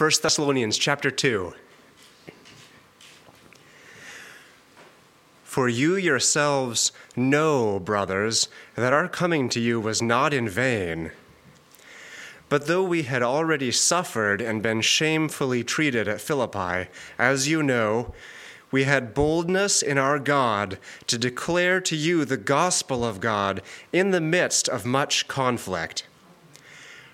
1 Thessalonians chapter 2. For you yourselves know, brothers, that our coming to you was not in vain. But though we had already suffered and been shamefully treated at Philippi, as you know, we had boldness in our God to declare to you the gospel of God in the midst of much conflict.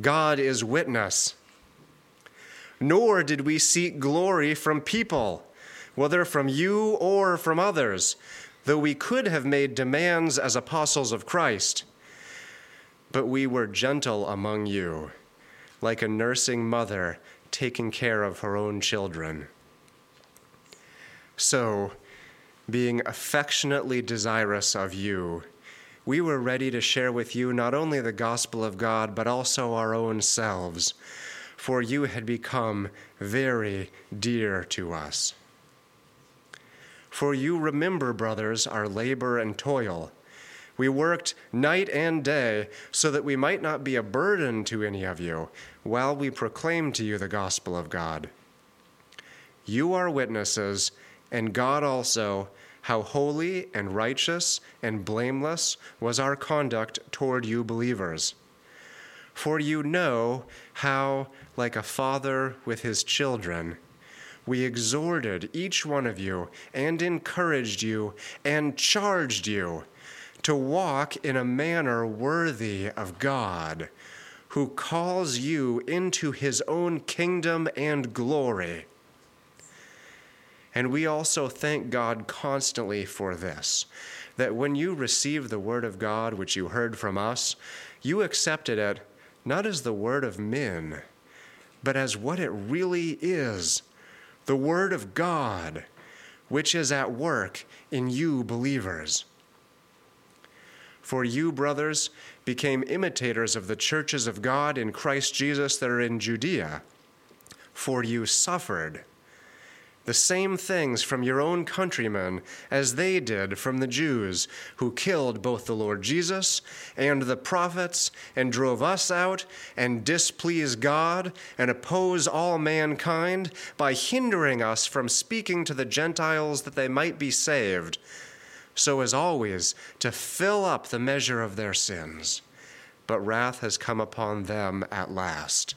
God is witness. Nor did we seek glory from people, whether from you or from others, though we could have made demands as apostles of Christ. But we were gentle among you, like a nursing mother taking care of her own children. So, being affectionately desirous of you, we were ready to share with you not only the gospel of God, but also our own selves, for you had become very dear to us. For you remember, brothers, our labor and toil. We worked night and day so that we might not be a burden to any of you while we proclaim to you the gospel of God. You are witnesses, and God also how holy and righteous and blameless was our conduct toward you believers. For you know how, like a father with his children, we exhorted each one of you and encouraged you and charged you to walk in a manner worthy of God, who calls you into his own kingdom and glory and we also thank God constantly for this that when you received the word of God, which you heard from us, you accepted it not as the word of men, but as what it really is the word of God, which is at work in you believers. For you, brothers, became imitators of the churches of God in Christ Jesus that are in Judea, for you suffered the same things from your own countrymen as they did from the Jews, who killed both the Lord Jesus and the prophets, and drove us out, and displease God, and oppose all mankind by hindering us from speaking to the Gentiles that they might be saved, so as always to fill up the measure of their sins. But wrath has come upon them at last.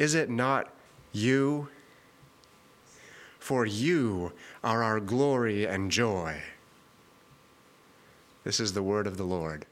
Is it not you? For you are our glory and joy. This is the word of the Lord.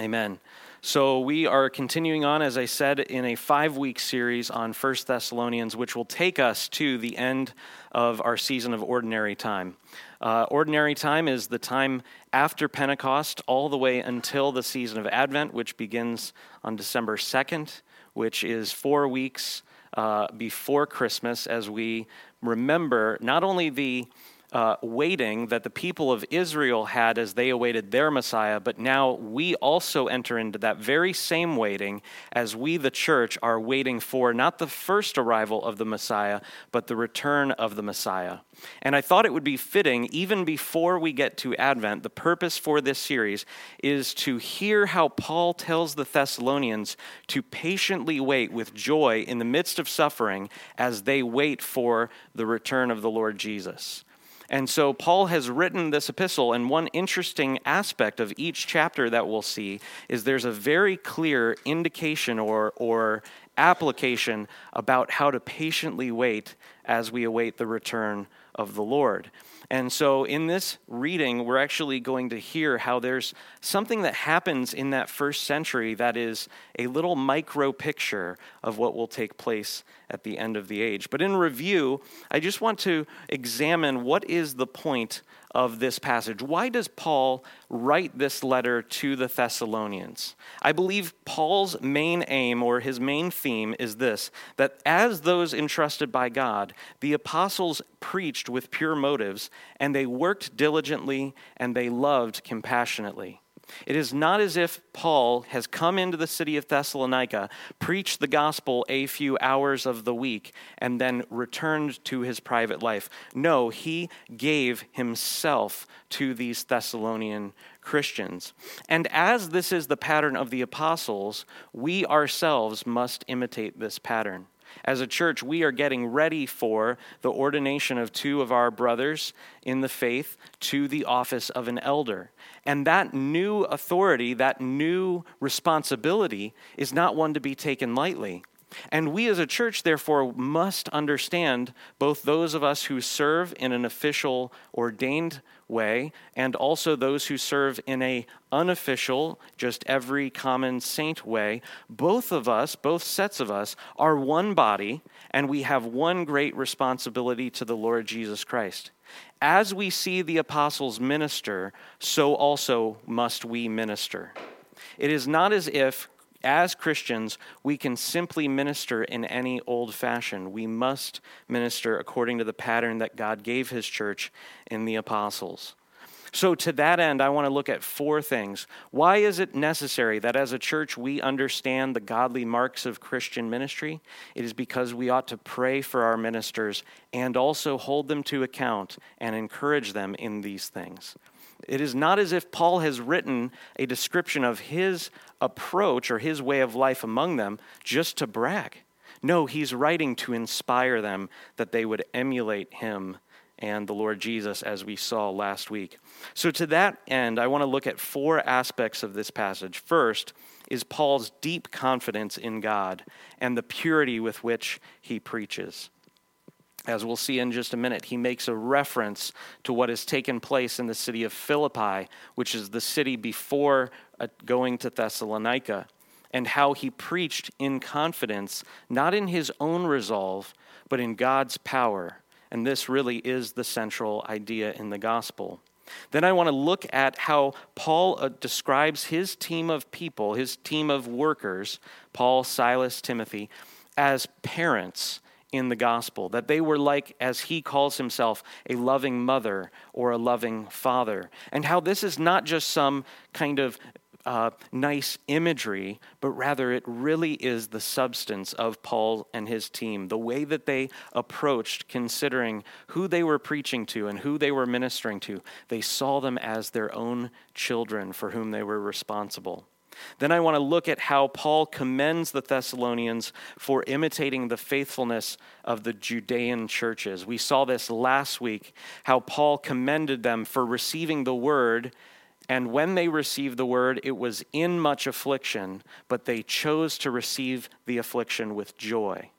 Amen. So we are continuing on, as I said, in a five week series on First Thessalonians, which will take us to the end of our season of ordinary time. Uh, ordinary time is the time after Pentecost, all the way until the season of Advent, which begins on December 2nd which is four weeks uh, before Christmas, as we remember not only the uh, waiting that the people of Israel had as they awaited their Messiah, but now we also enter into that very same waiting as we, the church, are waiting for not the first arrival of the Messiah, but the return of the Messiah. And I thought it would be fitting, even before we get to Advent, the purpose for this series is to hear how Paul tells the Thessalonians to patiently wait with joy in the midst of suffering as they wait for the return of the Lord Jesus. And so Paul has written this epistle, and one interesting aspect of each chapter that we'll see is there's a very clear indication or, or application about how to patiently wait as we await the return of the Lord. And so in this reading, we're actually going to hear how there's something that happens in that first century that is a little micro picture of what will take place at the end of the age. But in review, I just want to examine what is the point of this passage. Why does Paul write this letter to the Thessalonians? I believe Paul's main aim or his main theme is this that as those entrusted by God, the apostles preached with pure motives, and they worked diligently, and they loved compassionately. It is not as if Paul has come into the city of Thessalonica, preached the gospel a few hours of the week, and then returned to his private life. No, he gave himself to these Thessalonian Christians. And as this is the pattern of the apostles, we ourselves must imitate this pattern. As a church, we are getting ready for the ordination of two of our brothers in the faith to the office of an elder. And that new authority, that new responsibility, is not one to be taken lightly. And we as a church, therefore, must understand both those of us who serve in an official, ordained way, and also those who serve in a unofficial, just every common saint way. Both of us, both sets of us, are one body, and we have one great responsibility to the Lord Jesus Christ. As we see the apostles minister, so also must we minister. It is not as if as Christians, we can simply minister in any old fashion. We must minister according to the pattern that God gave his church in the apostles. So, to that end, I want to look at four things. Why is it necessary that as a church we understand the godly marks of Christian ministry? It is because we ought to pray for our ministers and also hold them to account and encourage them in these things. It is not as if Paul has written a description of his approach or his way of life among them just to brag. No, he's writing to inspire them that they would emulate him and the Lord Jesus, as we saw last week. So, to that end, I want to look at four aspects of this passage. First is Paul's deep confidence in God and the purity with which he preaches as we'll see in just a minute, he makes a reference to what has taken place in the city of Philippi, which is the city before uh, going to Thessalonica, and how he preached in confidence, not in his own resolve, but in God's power. And this really is the central idea in the gospel. Then I want to look at how Paul uh, describes his team of people, his team of workers, Paul, Silas, Timothy, as parents in the gospel, that they were like, as he calls himself, a loving mother or a loving father, and how this is not just some kind of uh, nice imagery, but rather it really is the substance of Paul and his team, the way that they approached considering who they were preaching to and who they were ministering to. They saw them as their own children for whom they were responsible. Then I want to look at how Paul commends the Thessalonians for imitating the faithfulness of the Judean churches. We saw this last week, how Paul commended them for receiving the word. And when they received the word, it was in much affliction, but they chose to receive the affliction with joy.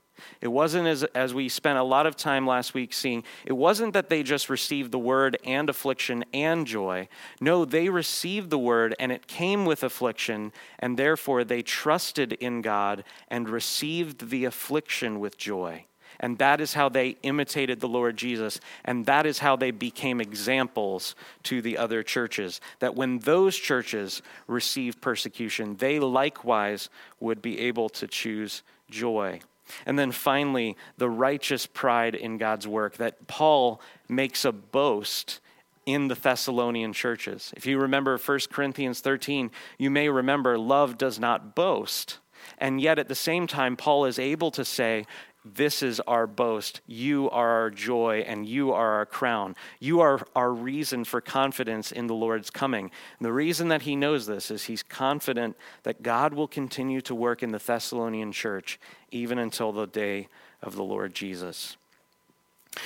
It wasn't as, as we spent a lot of time last week seeing, it wasn't that they just received the word and affliction and joy. No, they received the word and it came with affliction, and therefore they trusted in God and received the affliction with joy. And that is how they imitated the Lord Jesus. And that is how they became examples to the other churches. That when those churches received persecution, they likewise would be able to choose joy. And then finally, the righteous pride in God's work that Paul makes a boast in the Thessalonian churches. If you remember 1 Corinthians 13, you may remember love does not boast. And yet at the same time, Paul is able to say, this is our boast. You are our joy and you are our crown. You are our reason for confidence in the Lord's coming. And the reason that he knows this is he's confident that God will continue to work in the Thessalonian church even until the day of the Lord Jesus.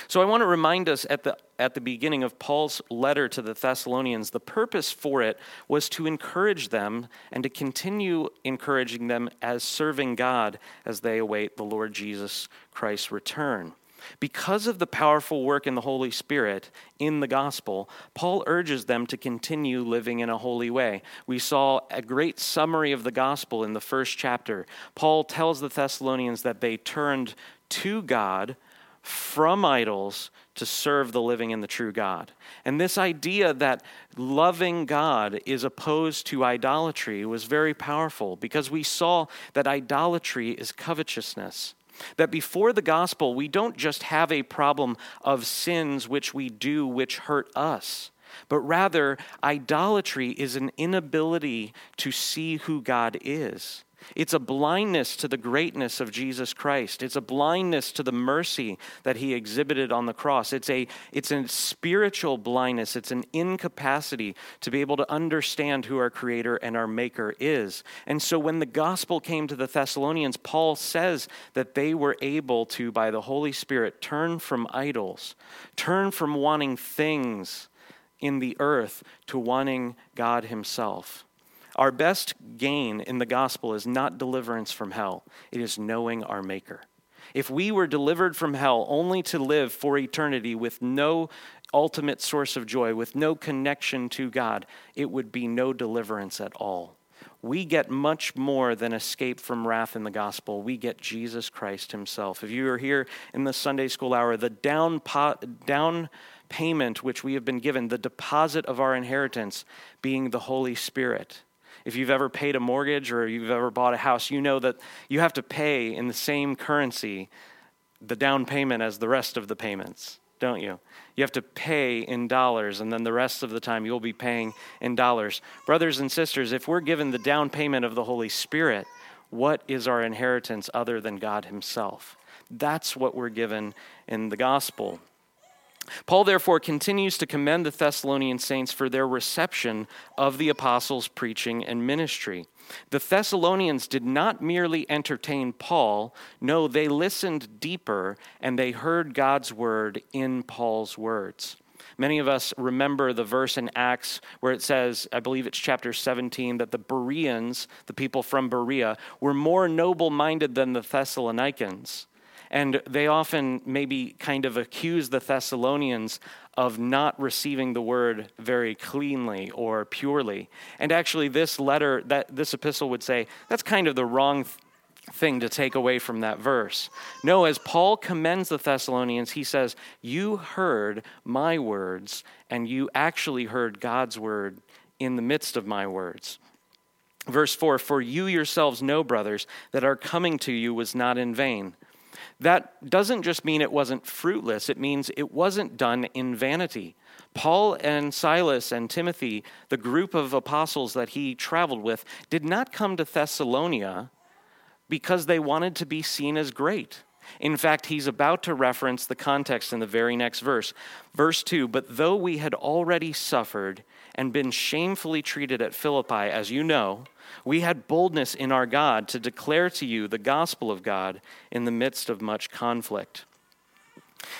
So I want to remind us at the at the beginning of Paul's letter to the Thessalonians, the purpose for it was to encourage them and to continue encouraging them as serving God as they await the Lord Jesus Christ's return. Because of the powerful work in the Holy Spirit in the gospel, Paul urges them to continue living in a holy way. We saw a great summary of the gospel in the first chapter. Paul tells the Thessalonians that they turned to God from idols to serve the living and the true God. And this idea that loving God is opposed to idolatry was very powerful because we saw that idolatry is covetousness. That before the gospel, we don't just have a problem of sins which we do which hurt us, but rather, idolatry is an inability to see who God is. It's a blindness to the greatness of Jesus Christ. It's a blindness to the mercy that he exhibited on the cross. It's a, it's a spiritual blindness. It's an incapacity to be able to understand who our Creator and our Maker is. And so when the gospel came to the Thessalonians, Paul says that they were able to, by the Holy Spirit, turn from idols, turn from wanting things in the earth to wanting God Himself. Our best gain in the gospel is not deliverance from hell, it is knowing our Maker. If we were delivered from hell only to live for eternity with no ultimate source of joy, with no connection to God, it would be no deliverance at all. We get much more than escape from wrath in the gospel. We get Jesus Christ Himself. If you are here in the Sunday school hour, the down, po- down payment which we have been given, the deposit of our inheritance being the Holy Spirit if you've ever paid a mortgage or you've ever bought a house, you know that you have to pay in the same currency the down payment as the rest of the payments, don't you? You have to pay in dollars, and then the rest of the time you'll be paying in dollars. Brothers and sisters, if we're given the down payment of the Holy Spirit, what is our inheritance other than God Himself? That's what we're given in the gospel. Paul, therefore, continues to commend the Thessalonian saints for their reception of the apostles' preaching and ministry. The Thessalonians did not merely entertain Paul, no, they listened deeper and they heard God's word in Paul's words. Many of us remember the verse in Acts where it says, I believe it's chapter 17, that the Bereans, the people from Berea, were more noble minded than the Thessalonians. And they often maybe kind of accuse the Thessalonians of not receiving the word very cleanly or purely. And actually, this letter, that this epistle would say, that's kind of the wrong thing to take away from that verse. No, as Paul commends the Thessalonians, he says, You heard my words, and you actually heard God's word in the midst of my words. Verse 4 For you yourselves know, brothers, that our coming to you was not in vain. That doesn't just mean it wasn't fruitless, it means it wasn't done in vanity. Paul and Silas and Timothy, the group of apostles that he traveled with, did not come to Thessalonica because they wanted to be seen as great. In fact, he's about to reference the context in the very next verse. Verse 2 But though we had already suffered and been shamefully treated at Philippi, as you know, we had boldness in our God to declare to you the gospel of God in the midst of much conflict.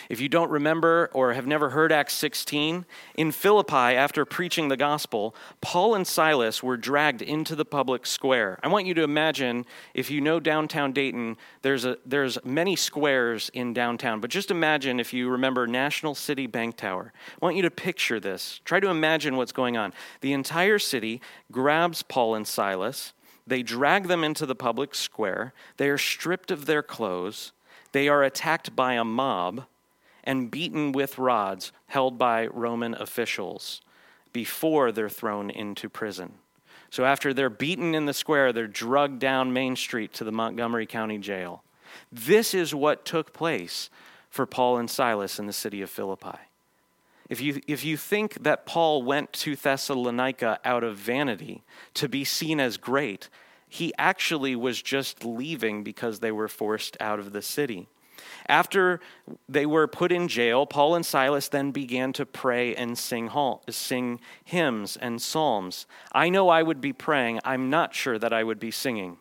If you don't remember or have never heard Acts 16, in Philippi, after preaching the gospel, Paul and Silas were dragged into the public square. I want you to imagine, if you know downtown Dayton, there's, a, there's many squares in downtown, but just imagine if you remember National City Bank Tower. I want you to picture this. Try to imagine what's going on. The entire city grabs Paul and Silas, they drag them into the public square, they are stripped of their clothes they are attacked by a mob and beaten with rods held by Roman officials before they're thrown into prison. So, after they're beaten in the square, they're drugged down Main Street to the Montgomery County Jail. This is what took place for Paul and Silas in the city of Philippi. If you, if you think that Paul went to Thessalonica out of vanity to be seen as great, he actually was just leaving because they were forced out of the city. After they were put in jail, Paul and Silas then began to pray and sing, sing hymns and psalms. I know I would be praying, I'm not sure that I would be singing.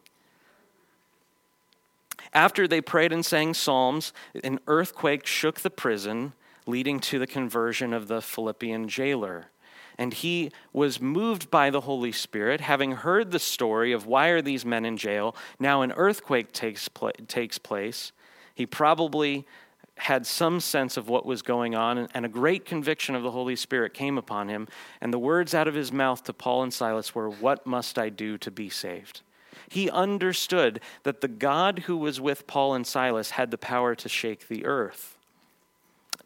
After they prayed and sang psalms, an earthquake shook the prison, leading to the conversion of the Philippian jailer. And he was moved by the Holy Spirit, having heard the story of why are these men in jail. Now an earthquake takes, pl- takes place. He probably had some sense of what was going on, and a great conviction of the Holy Spirit came upon him. And the words out of his mouth to Paul and Silas were, What must I do to be saved? He understood that the God who was with Paul and Silas had the power to shake the earth.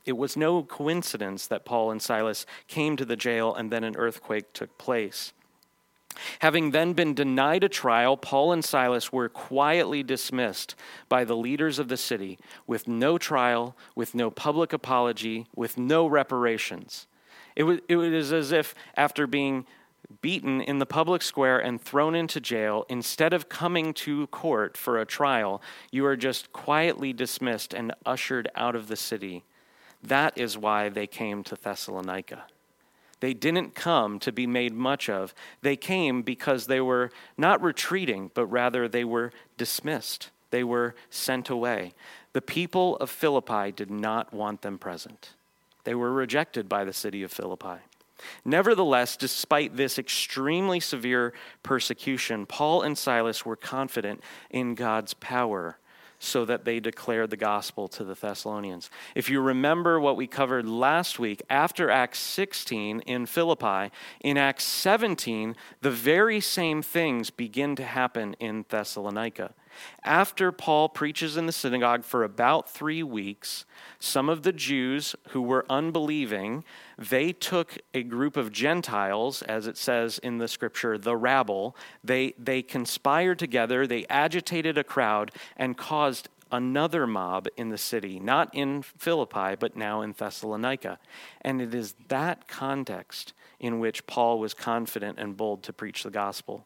It was no coincidence that Paul and Silas came to the jail and then an earthquake took place. Having then been denied a trial, Paul and Silas were quietly dismissed by the leaders of the city with no trial, with no public apology, with no reparations. It was, it was as if after being beaten in the public square and thrown into jail, instead of coming to court for a trial, you are just quietly dismissed and ushered out of the city. That is why they came to Thessalonica. They didn't come to be made much of. They came because they were not retreating, but rather they were dismissed. They were sent away. The people of Philippi did not want them present. They were rejected by the city of Philippi. Nevertheless, despite this extremely severe persecution, Paul and Silas were confident in God's power so that they declared the gospel to the Thessalonians. If you remember what we covered last week, after Acts 16 in Philippi, in Acts 17, the very same things begin to happen in Thessalonica. After Paul preaches in the synagogue for about three weeks, some of the Jews who were unbelieving, they took a group of Gentiles, as it says in the scripture, the rabble. They, they conspired together, they agitated a crowd, and caused another mob in the city, not in Philippi, but now in Thessalonica. And it is that context in which Paul was confident and bold to preach the gospel.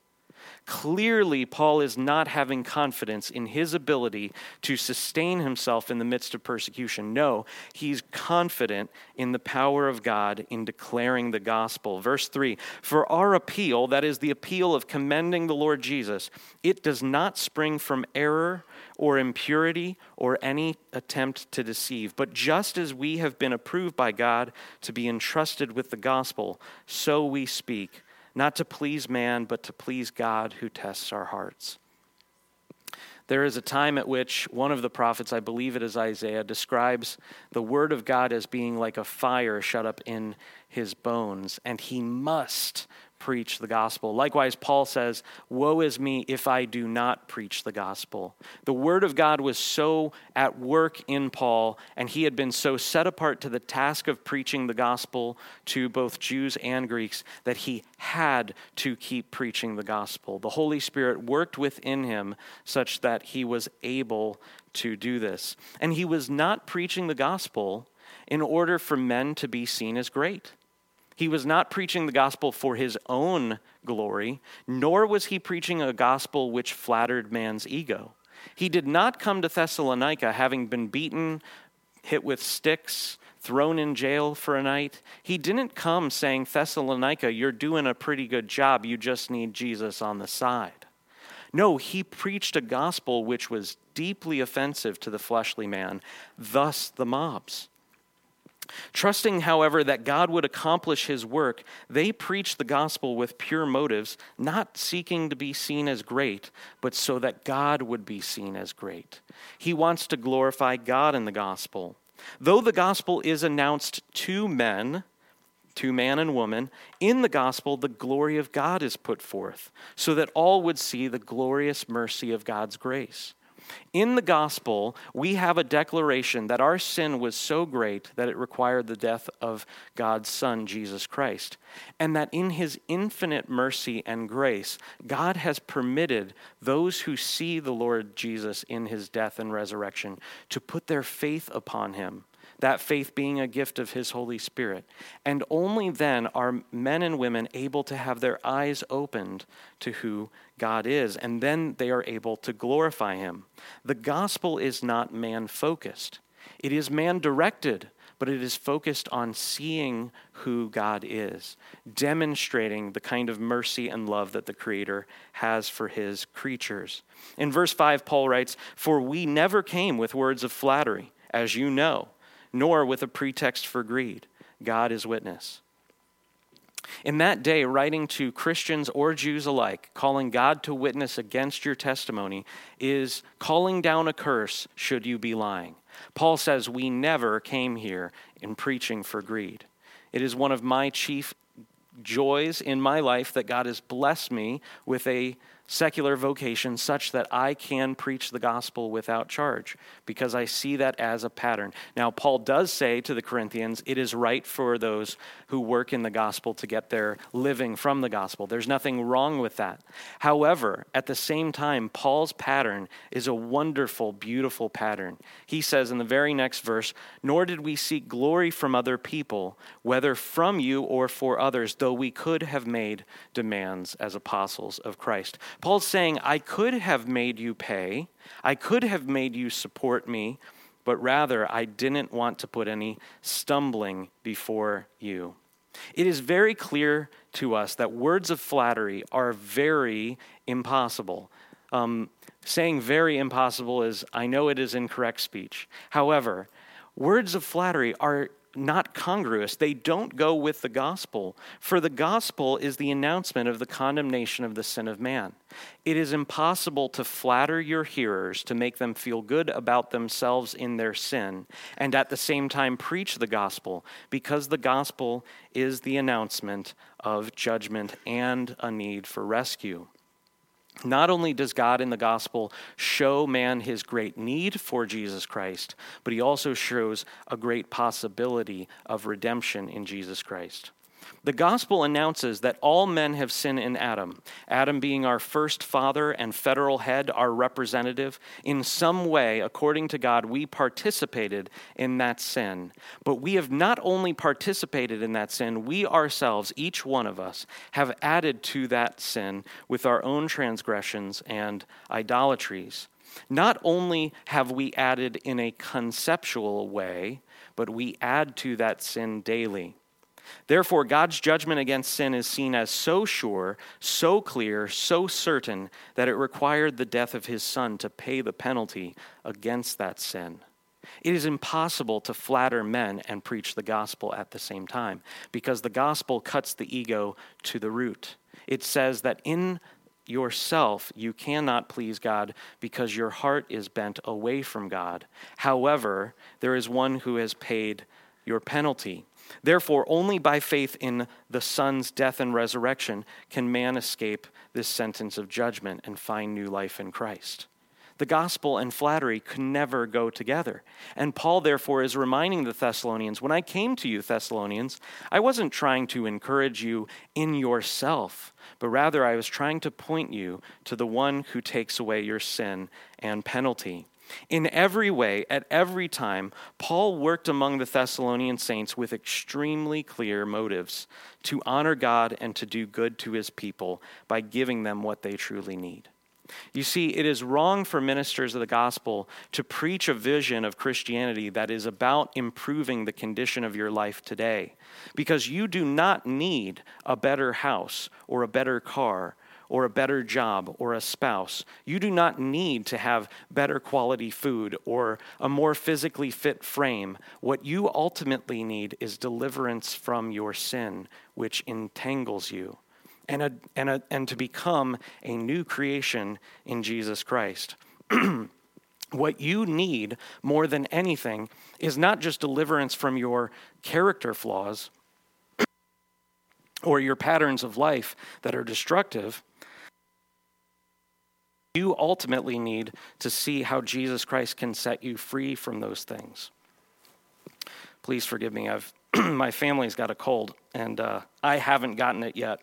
Clearly, Paul is not having confidence in his ability to sustain himself in the midst of persecution. No, he's confident in the power of God in declaring the gospel. Verse 3 For our appeal, that is the appeal of commending the Lord Jesus, it does not spring from error or impurity or any attempt to deceive. But just as we have been approved by God to be entrusted with the gospel, so we speak not to please man, but to please God who tests our hearts. There is a time at which one of the prophets, I believe it is Isaiah, describes the word of God as being like a fire shut up in his bones, and he must preach the gospel. Likewise, Paul says, Woe is me if I do not preach the gospel. The word of God was so at work in Paul, and he had been so set apart to the task of preaching the gospel to both Jews and Greeks that he had to keep preaching the gospel. The Holy Spirit worked within him such that he was able to do this. And he was not preaching the gospel in order for men to be seen as great. He was not preaching the gospel for his own glory, nor was he preaching a gospel which flattered man's ego. He did not come to Thessalonica having been beaten, hit with sticks, thrown in jail for a night. He didn't come saying, Thessalonica, you're doing a pretty good job. You just need Jesus on the side. No, he preached a gospel which was deeply offensive to the fleshly man, thus the mobs. Trusting, however, that God would accomplish his work, they preach the gospel with pure motives, not seeking to be seen as great, but so that God would be seen as great. He wants to glorify God in the gospel. Though the gospel is announced to men, to man and woman, in the gospel, the glory of God is put forth, so that all would see the glorious mercy of God's grace. In the gospel, we have a declaration that our sin was so great that it required the death of God's Son, Jesus Christ, and that in his infinite mercy and grace, God has permitted those who see the Lord Jesus in his death and resurrection to put their faith upon him that faith being a gift of His Holy Spirit. And only then are men and women able to have their eyes opened to who God is, and then they are able to glorify Him. The gospel is not man focused, it is man directed but it is focused on seeing who God is, demonstrating the kind of mercy and love that the Creator has for His creatures. In verse 5, Paul writes, For we never came with words of flattery, as you know, nor with a pretext for greed. God is witness. In that day, writing to Christians or Jews alike, calling God to witness against your testimony is calling down a curse should you be lying. Paul says, We never came here in preaching for greed. It is one of my chief joys in my life that God has blessed me with a secular vocation such that I can preach the gospel without charge because I see that as a pattern. Now, Paul does say to the Corinthians, it is right for those who work in the gospel to get their living from the gospel. There's nothing wrong with that. However, at the same time, Paul's pattern is a wonderful, beautiful pattern. He says in the very next verse, Nor did we seek glory from other people, whether from you or for others, though we could have made demands as apostles of Christ. Paul's saying, I could have made you pay, I could have made you support me, but rather I didn't want to put any stumbling before you. It is very clear to us that words of flattery are very impossible. Um, saying very impossible is, I know it is incorrect speech. However, words of flattery are not congruous. They don't go with the gospel. For the gospel is the announcement of the condemnation of the sin of man. It is impossible to flatter your hearers to make them feel good about themselves in their sin and at the same time preach the gospel because the gospel is the announcement of judgment and a need for rescue. Not only does God in the gospel show man his great need for Jesus Christ, but he also shows a great possibility of redemption in Jesus Christ. The gospel announces that all men have sinned in Adam, Adam being our first father and federal head, our representative. In some way, according to God, we participated in that sin. But we have not only participated in that sin, we ourselves, each one of us, have added to that sin with our own transgressions and idolatries. Not only have we added in a conceptual way, but we add to that sin daily. Therefore, God's judgment against sin is seen as so sure, so clear, so certain that it required the death of his son to pay the penalty against that sin. It is impossible to flatter men and preach the gospel at the same time because the gospel cuts the ego to the root. It says that in yourself you cannot please God because your heart is bent away from God. However, there is one who has paid your penalty. Therefore, only by faith in the Son's death and resurrection can man escape this sentence of judgment and find new life in Christ. The gospel and flattery can never go together. And Paul, therefore, is reminding the Thessalonians when I came to you, Thessalonians, I wasn't trying to encourage you in yourself, but rather I was trying to point you to the one who takes away your sin and penalty. In every way, at every time, Paul worked among the Thessalonian saints with extremely clear motives to honor God and to do good to his people by giving them what they truly need. You see, it is wrong for ministers of the gospel to preach a vision of Christianity that is about improving the condition of your life today, because you do not need a better house or a better car or a better job or a spouse. You do not need to have better quality food or a more physically fit frame. What you ultimately need is deliverance from your sin, which entangles you, and, a, and, a, and to become a new creation in Jesus Christ. what you need more than anything is not just deliverance from your character flaws or your patterns of life that are destructive you ultimately need to see how Jesus Christ can set you free from those things. Please forgive me. I've my family's got a cold, and uh, I haven't gotten it yet.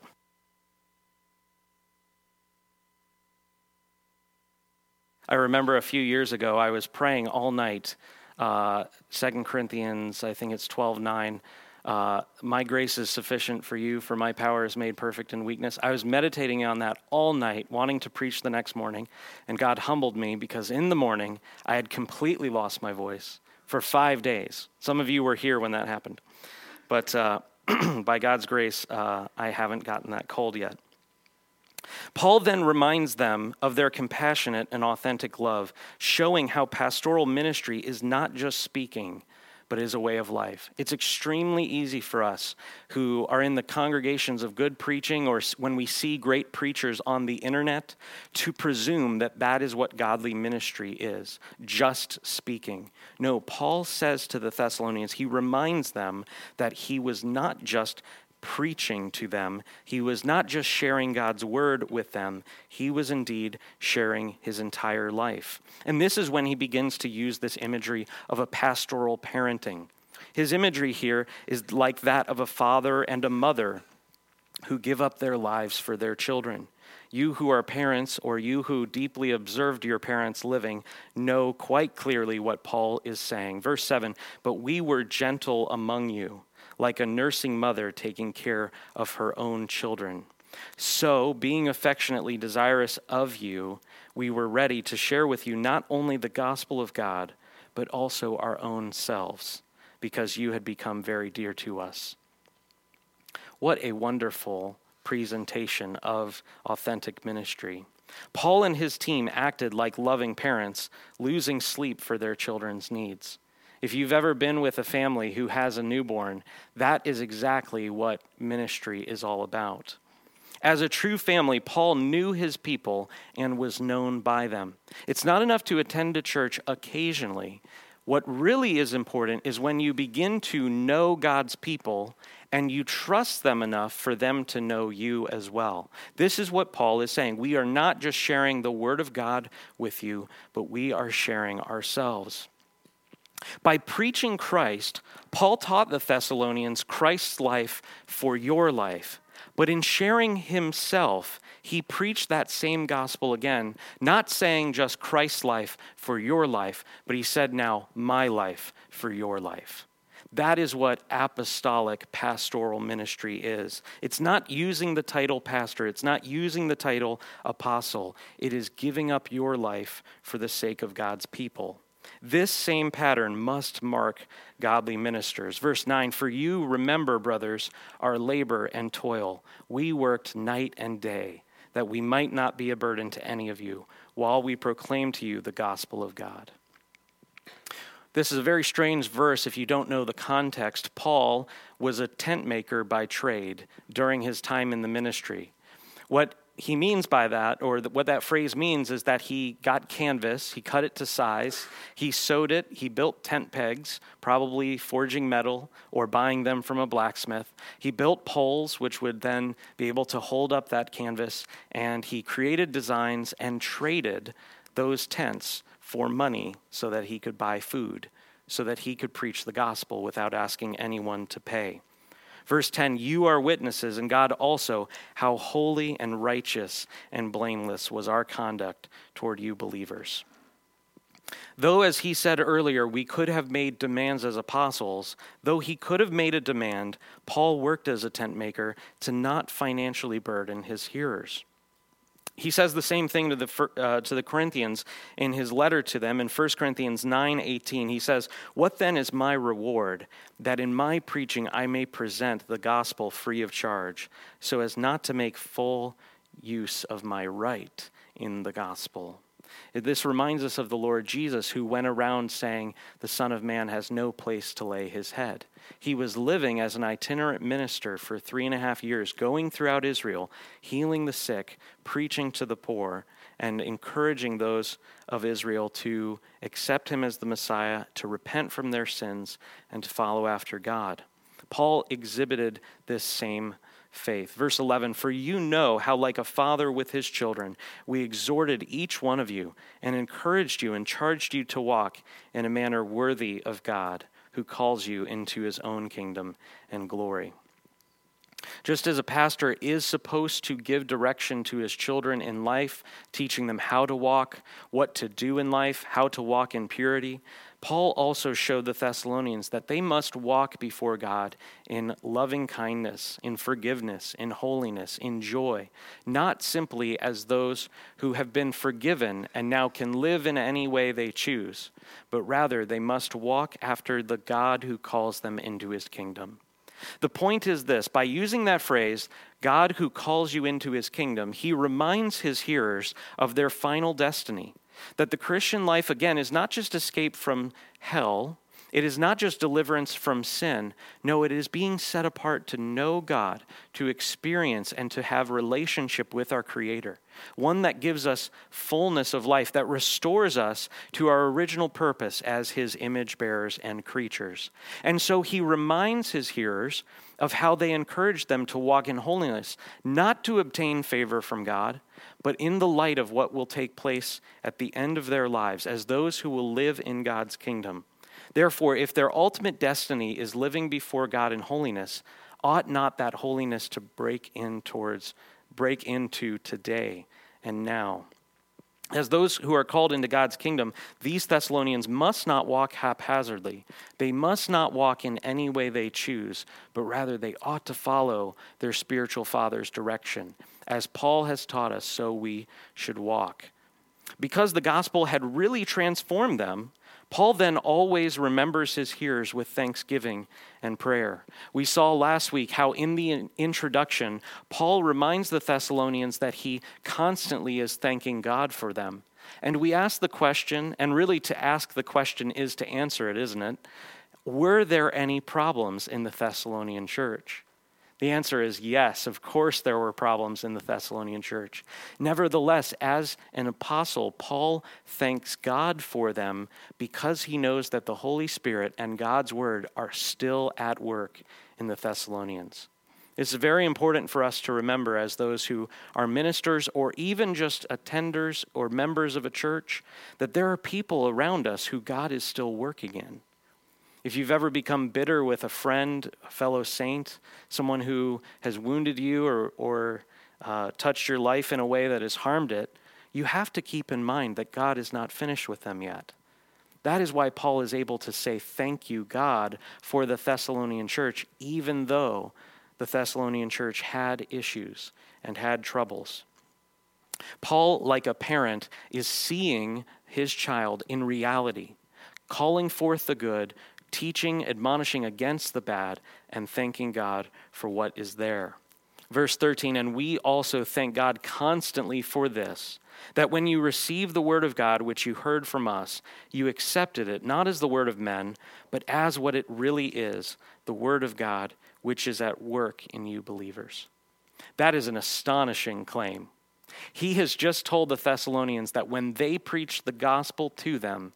I remember a few years ago, I was praying all night, uh, 2 Corinthians, I think it's 12 9. Uh, my grace is sufficient for you, for my power is made perfect in weakness. I was meditating on that all night, wanting to preach the next morning, and God humbled me because in the morning I had completely lost my voice. for five days. Some of you were here when that happened. But uh, by God's grace, uh, I haven't gotten that cold yet. Paul then reminds them of their compassionate and authentic love, showing how pastoral ministry is not just speaking, but is a way of life. It's extremely easy for us who are in the congregations of good preaching or when we see great preachers on the internet to presume that that is what godly ministry is just speaking. No, Paul says to the Thessalonians, he reminds them that he was not just preaching to them. He was not just sharing God's word with them, he was indeed sharing his entire life. And this is when he begins to use this imagery of a pastoral parenting. His imagery here is like that of a father and a mother who give up their lives for their children. You who are parents, or you who deeply observed your parents living, know quite clearly what Paul is saying. Verse 7 But we were gentle among you like a nursing mother taking care of her own children. So, being affectionately desirous of you, we were ready to share with you not only the gospel of God, but also our own selves, because you had become very dear to us. What a wonderful presentation of authentic ministry. Paul and his team acted like loving parents, losing sleep for their children's needs. If you've ever been with a family who has a newborn, that is exactly what ministry is all about. As a true family, Paul knew his people and was known by them. It's not enough to attend a church occasionally. What really is important is when you begin to know God's people and you trust them enough for them to know you as well. This is what Paul is saying. We are not just sharing the Word of God with you, but we are sharing ourselves. By preaching Christ, Paul taught the Thessalonians Christ's life for your life. But in sharing himself, he preached that same gospel again, not saying just Christ's life for your life, but he said now, my life for your life. That is what apostolic pastoral ministry is. It's not using the title pastor, it's not using the title apostle. It is giving up your life for the sake of God's people. This same pattern must mark godly ministers. Verse 9 For you remember, brothers, our labor and toil. We worked night and day, that we might not be a burden to any of you, while we proclaim to you the gospel of God. This is a very strange verse if you don't know the context. Paul was a tent maker by trade during his time in the ministry. What he means by that, or what that phrase means, is that he got canvas, he cut it to size, he sewed it, he built tent pegs, probably forging metal or buying them from a blacksmith. He built poles, which would then be able to hold up that canvas, and he created designs and traded those tents for money so that he could buy food, so that he could preach the gospel without asking anyone to pay. Verse 10 You are witnesses, and God also, how holy and righteous and blameless was our conduct toward you believers. Though, as he said earlier, we could have made demands as apostles, though he could have made a demand, Paul worked as a tent maker to not financially burden his hearers. He says the same thing to the, uh, to the Corinthians in his letter to them in 1 Corinthians 9 18. He says, What then is my reward? That in my preaching I may present the gospel free of charge, so as not to make full use of my right in the gospel. This reminds us of the Lord Jesus, who went around saying, The Son of Man has no place to lay his head. He was living as an itinerant minister for three and a half years, going throughout Israel, healing the sick, preaching to the poor, and encouraging those of Israel to accept him as the Messiah, to repent from their sins, and to follow after God. Paul exhibited this same faith. Verse 11 For you know how, like a father with his children, we exhorted each one of you and encouraged you and charged you to walk in a manner worthy of God, who calls you into his own kingdom and glory. Just as a pastor is supposed to give direction to his children in life, teaching them how to walk, what to do in life, how to walk in purity, Paul also showed the Thessalonians that they must walk before God in loving kindness, in forgiveness, in holiness, in joy, not simply as those who have been forgiven and now can live in any way they choose, but rather they must walk after the God who calls them into his kingdom. The point is this by using that phrase, God who calls you into his kingdom, he reminds his hearers of their final destiny. That the Christian life, again, is not just escape from hell, it is not just deliverance from sin. No, it is being set apart to know God, to experience and to have relationship with our Creator. One that gives us fullness of life, that restores us to our original purpose as His image bearers and creatures. And so He reminds His hearers of how they encourage them to walk in holiness, not to obtain favor from God, but in the light of what will take place at the end of their lives as those who will live in God's kingdom. Therefore, if their ultimate destiny is living before God in holiness, ought not that holiness to break in towards break into today and now? As those who are called into God's kingdom, these Thessalonians must not walk haphazardly. They must not walk in any way they choose, but rather they ought to follow their spiritual father's direction. As Paul has taught us, so we should walk. Because the gospel had really transformed them, Paul then always remembers his hearers with thanksgiving and prayer. We saw last week how, in the introduction, Paul reminds the Thessalonians that he constantly is thanking God for them. And we ask the question, and really to ask the question is to answer it, isn't it? Were there any problems in the Thessalonian church? The answer is yes. Of course, there were problems in the Thessalonian church. Nevertheless, as an apostle, Paul thanks God for them because he knows that the Holy Spirit and God's word are still at work in the Thessalonians. It's very important for us to remember, as those who are ministers or even just attenders or members of a church, that there are people around us who God is still working in. If you've ever become bitter with a friend, a fellow saint, someone who has wounded you or, or uh, touched your life in a way that has harmed it, you have to keep in mind that God is not finished with them yet. That is why Paul is able to say, Thank you, God, for the Thessalonian church, even though the Thessalonian church had issues and had troubles. Paul, like a parent, is seeing his child in reality, calling forth the good, teaching, admonishing against the bad, and thanking God for what is there. Verse 13, and we also thank God constantly for this, that when you received the word of God, which you heard from us, you accepted it not as the word of men, but as what it really is, the word of God, which is at work in you believers. That is an astonishing claim. He has just told the Thessalonians that when they preached the gospel to them,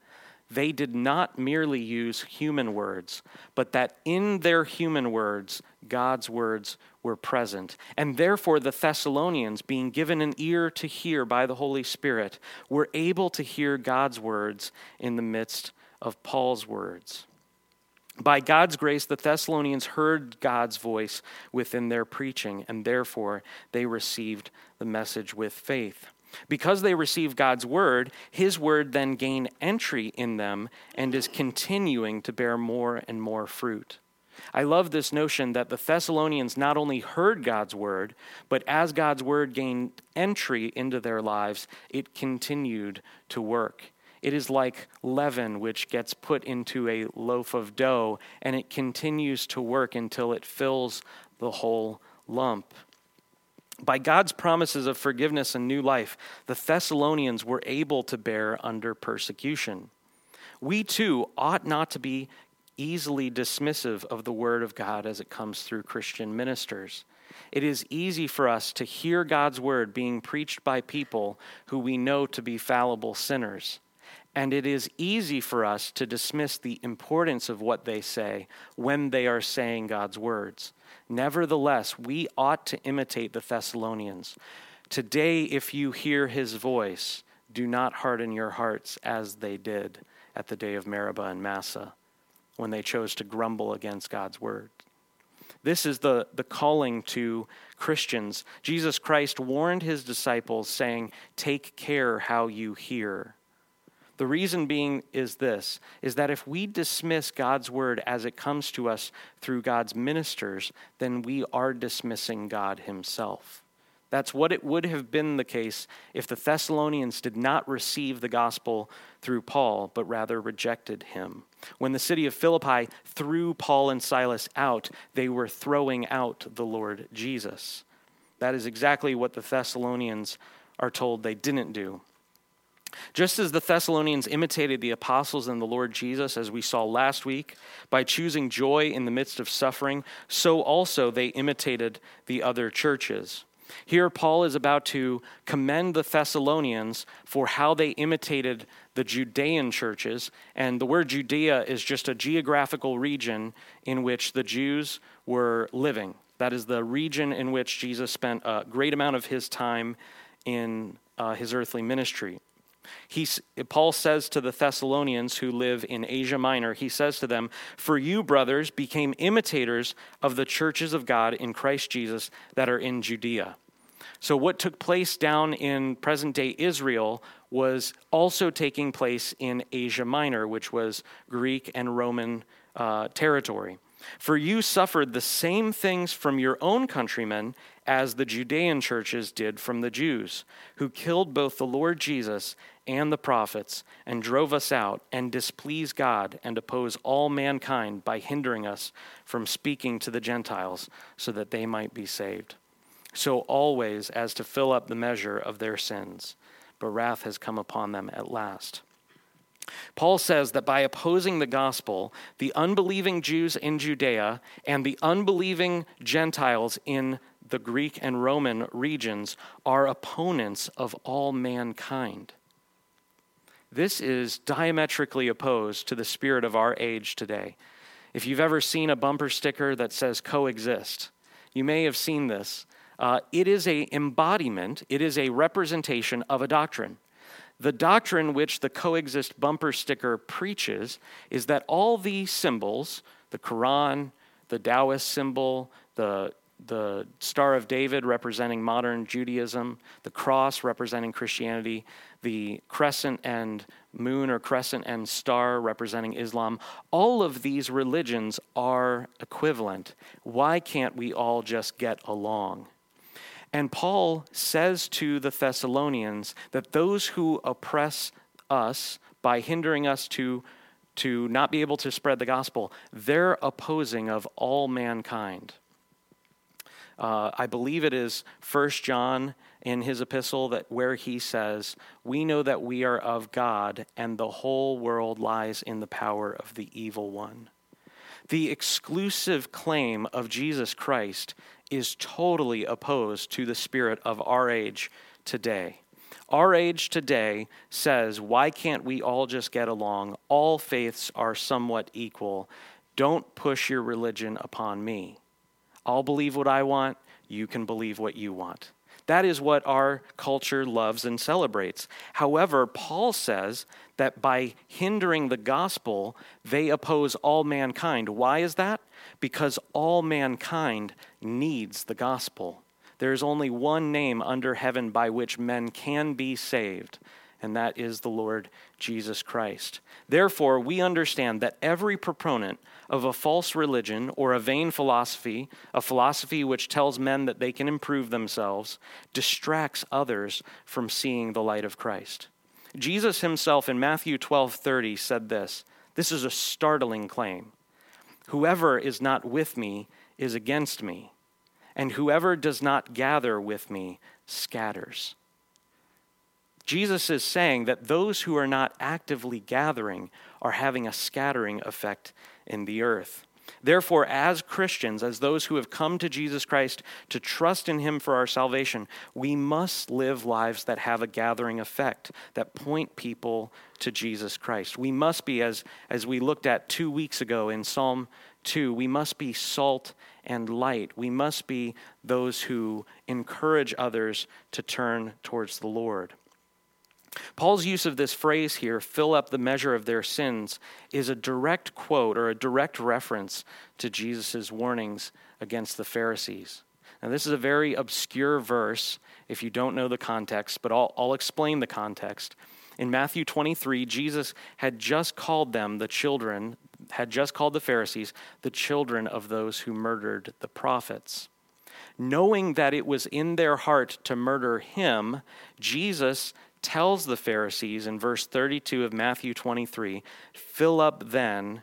they did not merely use human words, but that in their human words, God's words were present. And therefore, the Thessalonians, being given an ear to hear by the Holy Spirit, were able to hear God's words in the midst of Paul's words. By God's grace, the Thessalonians heard God's voice within their preaching, and therefore they received the message with faith. Because they receive God's word, his word then gained entry in them and is continuing to bear more and more fruit. I love this notion that the Thessalonians not only heard God's word, but as God's word gained entry into their lives, it continued to work. It is like leaven, which gets put into a loaf of dough, and it continues to work until it fills the whole lump. By God's promises of forgiveness and new life, the Thessalonians were able to bear under persecution. We too ought not to be easily dismissive of the Word of God as it comes through Christian ministers. It is easy for us to hear God's Word being preached by people who we know to be fallible sinners. And it is easy for us to dismiss the importance of what they say when they are saying God's words. Nevertheless, we ought to imitate the Thessalonians. Today, if you hear his voice, do not harden your hearts as they did at the day of Meribah and Massah when they chose to grumble against God's word. This is the, the calling to Christians. Jesus Christ warned his disciples, saying, Take care how you hear. The reason being is this is that if we dismiss God's word as it comes to us through God's ministers, then we are dismissing God himself. That's what it would have been the case if the Thessalonians did not receive the gospel through Paul, but rather rejected him. When the city of Philippi threw Paul and Silas out, they were throwing out the Lord Jesus. That is exactly what the Thessalonians are told they didn't do. Just as the Thessalonians imitated the apostles and the Lord Jesus, as we saw last week, by choosing joy in the midst of suffering, so also they imitated the other churches. Here, Paul is about to commend the Thessalonians for how they imitated the Judean churches. And the word Judea is just a geographical region in which the Jews were living. That is the region in which Jesus spent a great amount of his time in uh, his earthly ministry. He, Paul says to the Thessalonians who live in Asia Minor, he says to them, For you, brothers, became imitators of the churches of God in Christ Jesus that are in Judea. So, what took place down in present day Israel was also taking place in Asia Minor, which was Greek and Roman uh, territory. For you suffered the same things from your own countrymen as the Judean churches did from the Jews, who killed both the Lord Jesus and the prophets, and drove us out, and displease God, and oppose all mankind by hindering us from speaking to the Gentiles, so that they might be saved. So always as to fill up the measure of their sins, but wrath has come upon them at last. Paul says that by opposing the gospel, the unbelieving Jews in Judea and the unbelieving Gentiles in the Greek and Roman regions are opponents of all mankind. This is diametrically opposed to the spirit of our age today. If you've ever seen a bumper sticker that says coexist, you may have seen this. Uh, it is a embodiment, it is a representation of a doctrine. The doctrine which the coexist bumper sticker preaches is that all these symbols, the Quran, the Taoist symbol, the the Star of David representing modern Judaism, the cross representing Christianity, the crescent and moon or crescent and star representing Islam. All of these religions are equivalent. Why can't we all just get along? And Paul says to the Thessalonians that those who oppress us by hindering us to, to not be able to spread the gospel, they're opposing of all mankind. Uh, I believe it is First John in his epistle that where he says, "We know that we are of God, and the whole world lies in the power of the evil one." The exclusive claim of Jesus Christ is totally opposed to the spirit of our age today. Our age today says, why can't we all just get along? All faiths are somewhat equal. Don't push your religion upon me. I'll believe what I want, you can believe what you want. That is what our culture loves and celebrates. However, Paul says that by hindering the gospel, they oppose all mankind. Why is that? Because all mankind needs the gospel. There is only one name under heaven by which men can be saved, and that is the Lord Jesus Christ. Therefore, we understand that every proponent of a false religion or a vain philosophy, a philosophy which tells men that they can improve themselves, distracts others from seeing the light of Christ. Jesus himself in Matthew 12:30 said this. This is a startling claim. Whoever is not with me is against me, and whoever does not gather with me scatters. Jesus is saying that those who are not actively gathering are having a scattering effect in the earth. Therefore, as Christians, as those who have come to Jesus Christ to trust in Him for our salvation, we must live lives that have a gathering effect, that point people to Jesus Christ. We must be, as, as we looked at two weeks ago in Psalm 2, we must be salt and light. We must be those who encourage others to turn towards the Lord. Paul's use of this phrase here, fill up the measure of their sins, is a direct quote or a direct reference to Jesus' warnings against the Pharisees. Now, this is a very obscure verse if you don't know the context, but I'll, I'll explain the context. In Matthew 23, Jesus had just called them the children, had just called the Pharisees the children of those who murdered the prophets. Knowing that it was in their heart to murder him, Jesus tells the Pharisees in verse 32 of Matthew 23 fill up then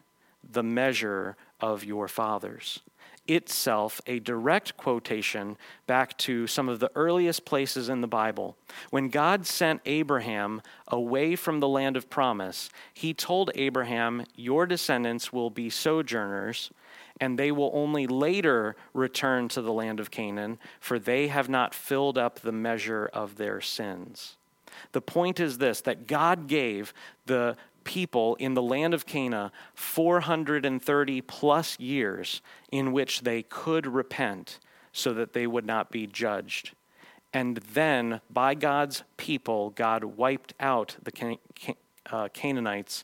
the measure of your fathers itself a direct quotation back to some of the earliest places in the Bible. When God sent Abraham away from the land of promise, he told Abraham, Your descendants will be sojourners, and they will only later return to the land of Canaan, for they have not filled up the measure of their sins. The point is this that God gave the people in the land of Canaan 430 plus years in which they could repent so that they would not be judged. And then, by God's people, God wiped out the Can- Can- uh, Canaanites,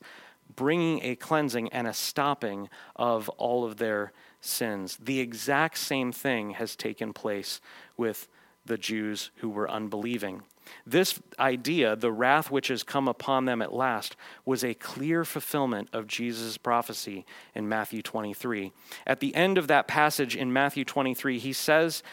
bringing a cleansing and a stopping of all of their sins. The exact same thing has taken place with the Jews who were unbelieving. This idea, the wrath which has come upon them at last, was a clear fulfillment of Jesus' prophecy in Matthew 23. At the end of that passage in Matthew 23, he says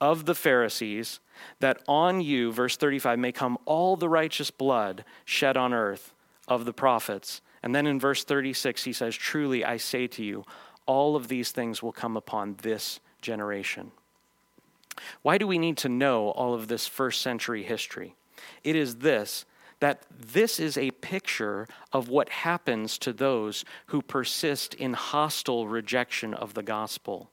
of the Pharisees that on you, verse 35, may come all the righteous blood shed on earth of the prophets. And then in verse 36, he says, Truly I say to you, all of these things will come upon this generation. Why do we need to know all of this first century history? It is this that this is a picture of what happens to those who persist in hostile rejection of the gospel.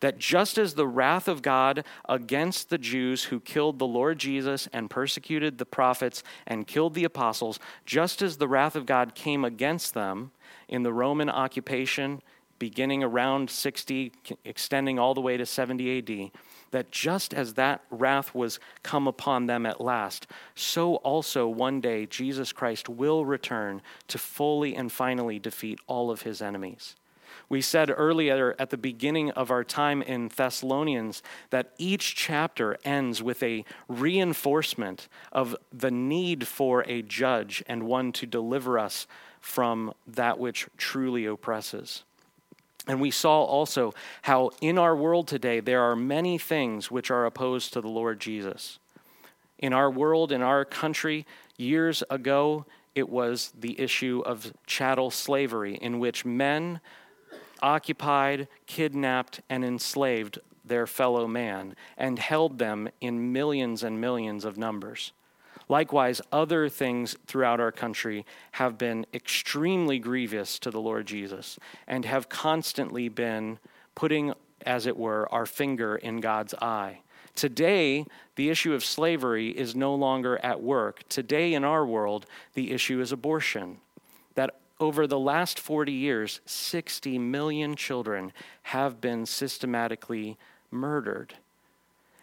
That just as the wrath of God against the Jews who killed the Lord Jesus and persecuted the prophets and killed the apostles, just as the wrath of God came against them in the Roman occupation beginning around 60, extending all the way to 70 AD, that just as that wrath was come upon them at last, so also one day Jesus Christ will return to fully and finally defeat all of his enemies. We said earlier at the beginning of our time in Thessalonians that each chapter ends with a reinforcement of the need for a judge and one to deliver us from that which truly oppresses. And we saw also how in our world today there are many things which are opposed to the Lord Jesus. In our world, in our country, years ago, it was the issue of chattel slavery, in which men occupied, kidnapped, and enslaved their fellow man and held them in millions and millions of numbers. Likewise, other things throughout our country have been extremely grievous to the Lord Jesus and have constantly been putting, as it were, our finger in God's eye. Today, the issue of slavery is no longer at work. Today, in our world, the issue is abortion. That over the last 40 years, 60 million children have been systematically murdered.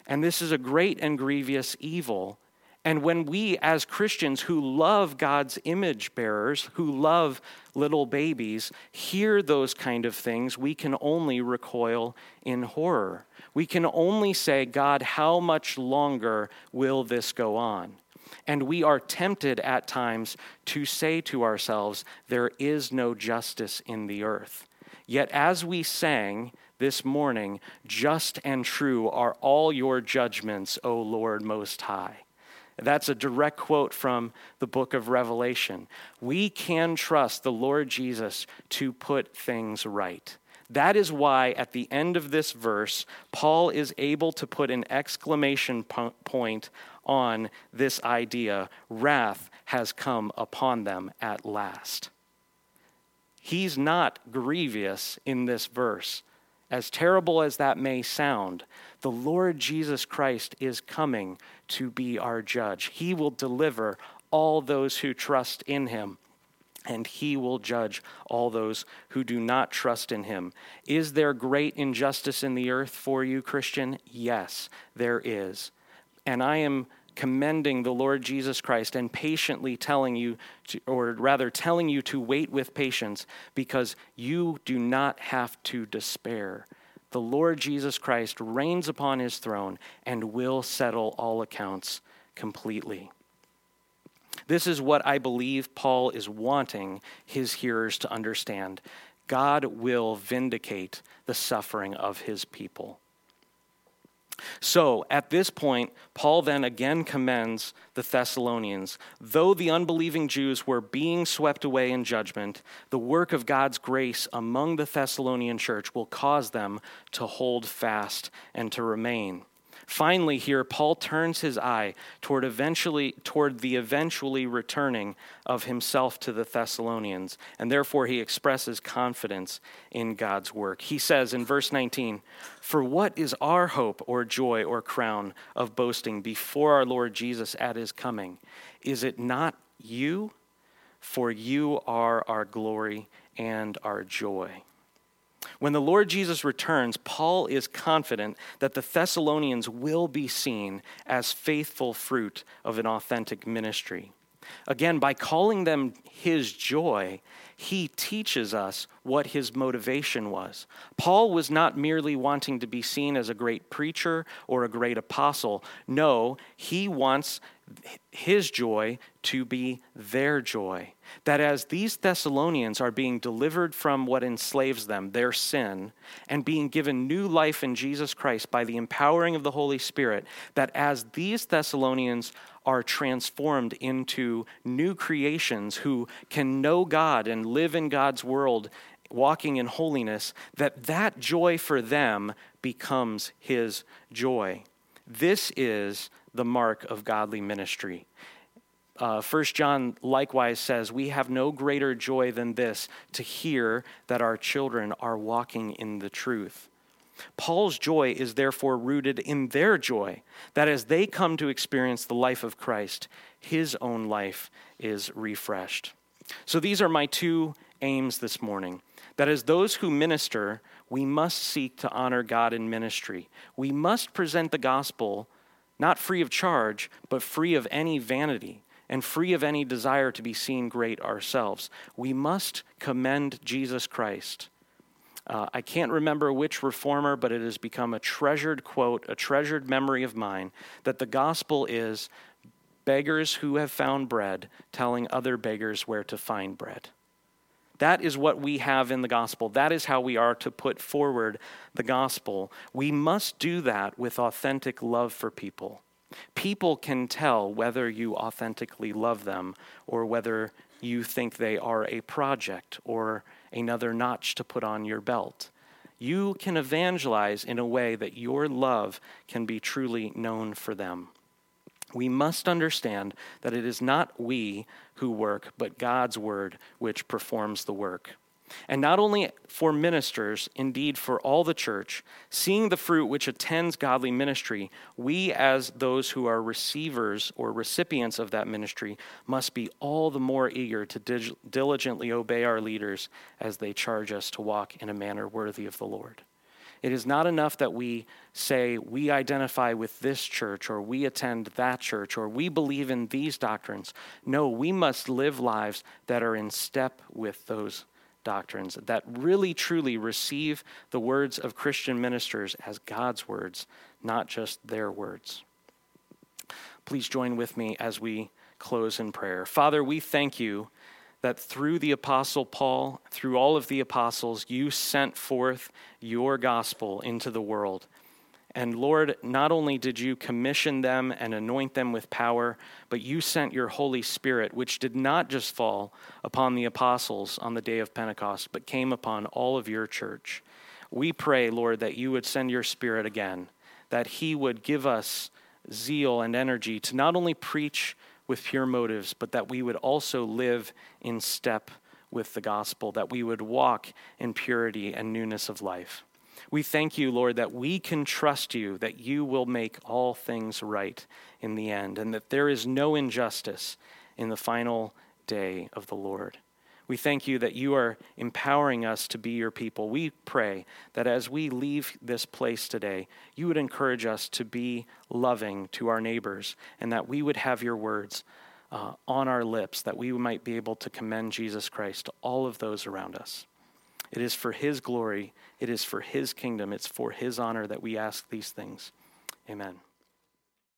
And this is a great and grievous evil and when we, as Christians who love God's image bearers, who love little babies, hear those kind of things, we can only recoil in horror. We can only say, God, how much longer will this go on? And we are tempted at times to say to ourselves, there is no justice in the earth. Yet, as we sang this morning, just and true are all your judgments, O Lord Most High. That's a direct quote from the book of Revelation. We can trust the Lord Jesus to put things right. That is why, at the end of this verse, Paul is able to put an exclamation point on this idea wrath has come upon them at last. He's not grievous in this verse. As terrible as that may sound, the Lord Jesus Christ is coming to be our judge. He will deliver all those who trust in him, and he will judge all those who do not trust in him. Is there great injustice in the earth for you, Christian? Yes, there is. And I am commending the Lord Jesus Christ and patiently telling you, to, or rather telling you to wait with patience because you do not have to despair. The Lord Jesus Christ reigns upon his throne and will settle all accounts completely. This is what I believe Paul is wanting his hearers to understand. God will vindicate the suffering of his people. So at this point, Paul then again commends the Thessalonians. Though the unbelieving Jews were being swept away in judgment, the work of God's grace among the Thessalonian church will cause them to hold fast and to remain. Finally, here, Paul turns his eye toward, eventually, toward the eventually returning of himself to the Thessalonians, and therefore he expresses confidence in God's work. He says in verse 19, For what is our hope or joy or crown of boasting before our Lord Jesus at his coming? Is it not you? For you are our glory and our joy. When the Lord Jesus returns, Paul is confident that the Thessalonians will be seen as faithful fruit of an authentic ministry. Again, by calling them his joy, he teaches us what his motivation was. Paul was not merely wanting to be seen as a great preacher or a great apostle. No, he wants his joy to be their joy. That as these Thessalonians are being delivered from what enslaves them, their sin, and being given new life in Jesus Christ by the empowering of the Holy Spirit, that as these Thessalonians are transformed into new creations who can know God and live in God's world walking in holiness that that joy for them becomes his joy this is the mark of godly ministry. Uh, 1 John likewise says, We have no greater joy than this to hear that our children are walking in the truth. Paul's joy is therefore rooted in their joy, that as they come to experience the life of Christ, his own life is refreshed. So these are my two aims this morning. That as those who minister, we must seek to honor God in ministry. We must present the gospel not free of charge, but free of any vanity and free of any desire to be seen great ourselves. We must commend Jesus Christ. Uh, I can't remember which reformer, but it has become a treasured quote, a treasured memory of mine, that the gospel is beggars who have found bread telling other beggars where to find bread. That is what we have in the gospel. That is how we are to put forward the gospel. We must do that with authentic love for people. People can tell whether you authentically love them or whether you think they are a project or another notch to put on your belt. You can evangelize in a way that your love can be truly known for them we must understand that it is not we who work, but God's word which performs the work. And not only for ministers, indeed for all the church, seeing the fruit which attends godly ministry, we, as those who are receivers or recipients of that ministry, must be all the more eager to diligently obey our leaders as they charge us to walk in a manner worthy of the Lord. It is not enough that we say we identify with this church or we attend that church or we believe in these doctrines. No, we must live lives that are in step with those doctrines, that really truly receive the words of Christian ministers as God's words, not just their words. Please join with me as we close in prayer. Father, we thank you that through the Apostle Paul, through all of the apostles, you sent forth your gospel into the world. And Lord, not only did you commission them and anoint them with power, but you sent your Holy Spirit, which did not just fall upon the apostles on the day of Pentecost, but came upon all of your church. We pray, Lord, that you would send your Spirit again, that he would give us zeal and energy to not only preach with pure motives, but that we would also live in step with the gospel, that we would walk in purity and newness of life. We thank you, Lord, that we can trust you, that you will make all things right in the end, and that there is no injustice in the final day of the Lord. We thank you that you are empowering us to be your people. We pray that as we leave this place today, you would encourage us to be loving to our neighbors and that we would have your words uh, on our lips, that we might be able to commend Jesus Christ to all of those around us. It is for his glory, it is for his kingdom, it's for his honor that we ask these things. Amen.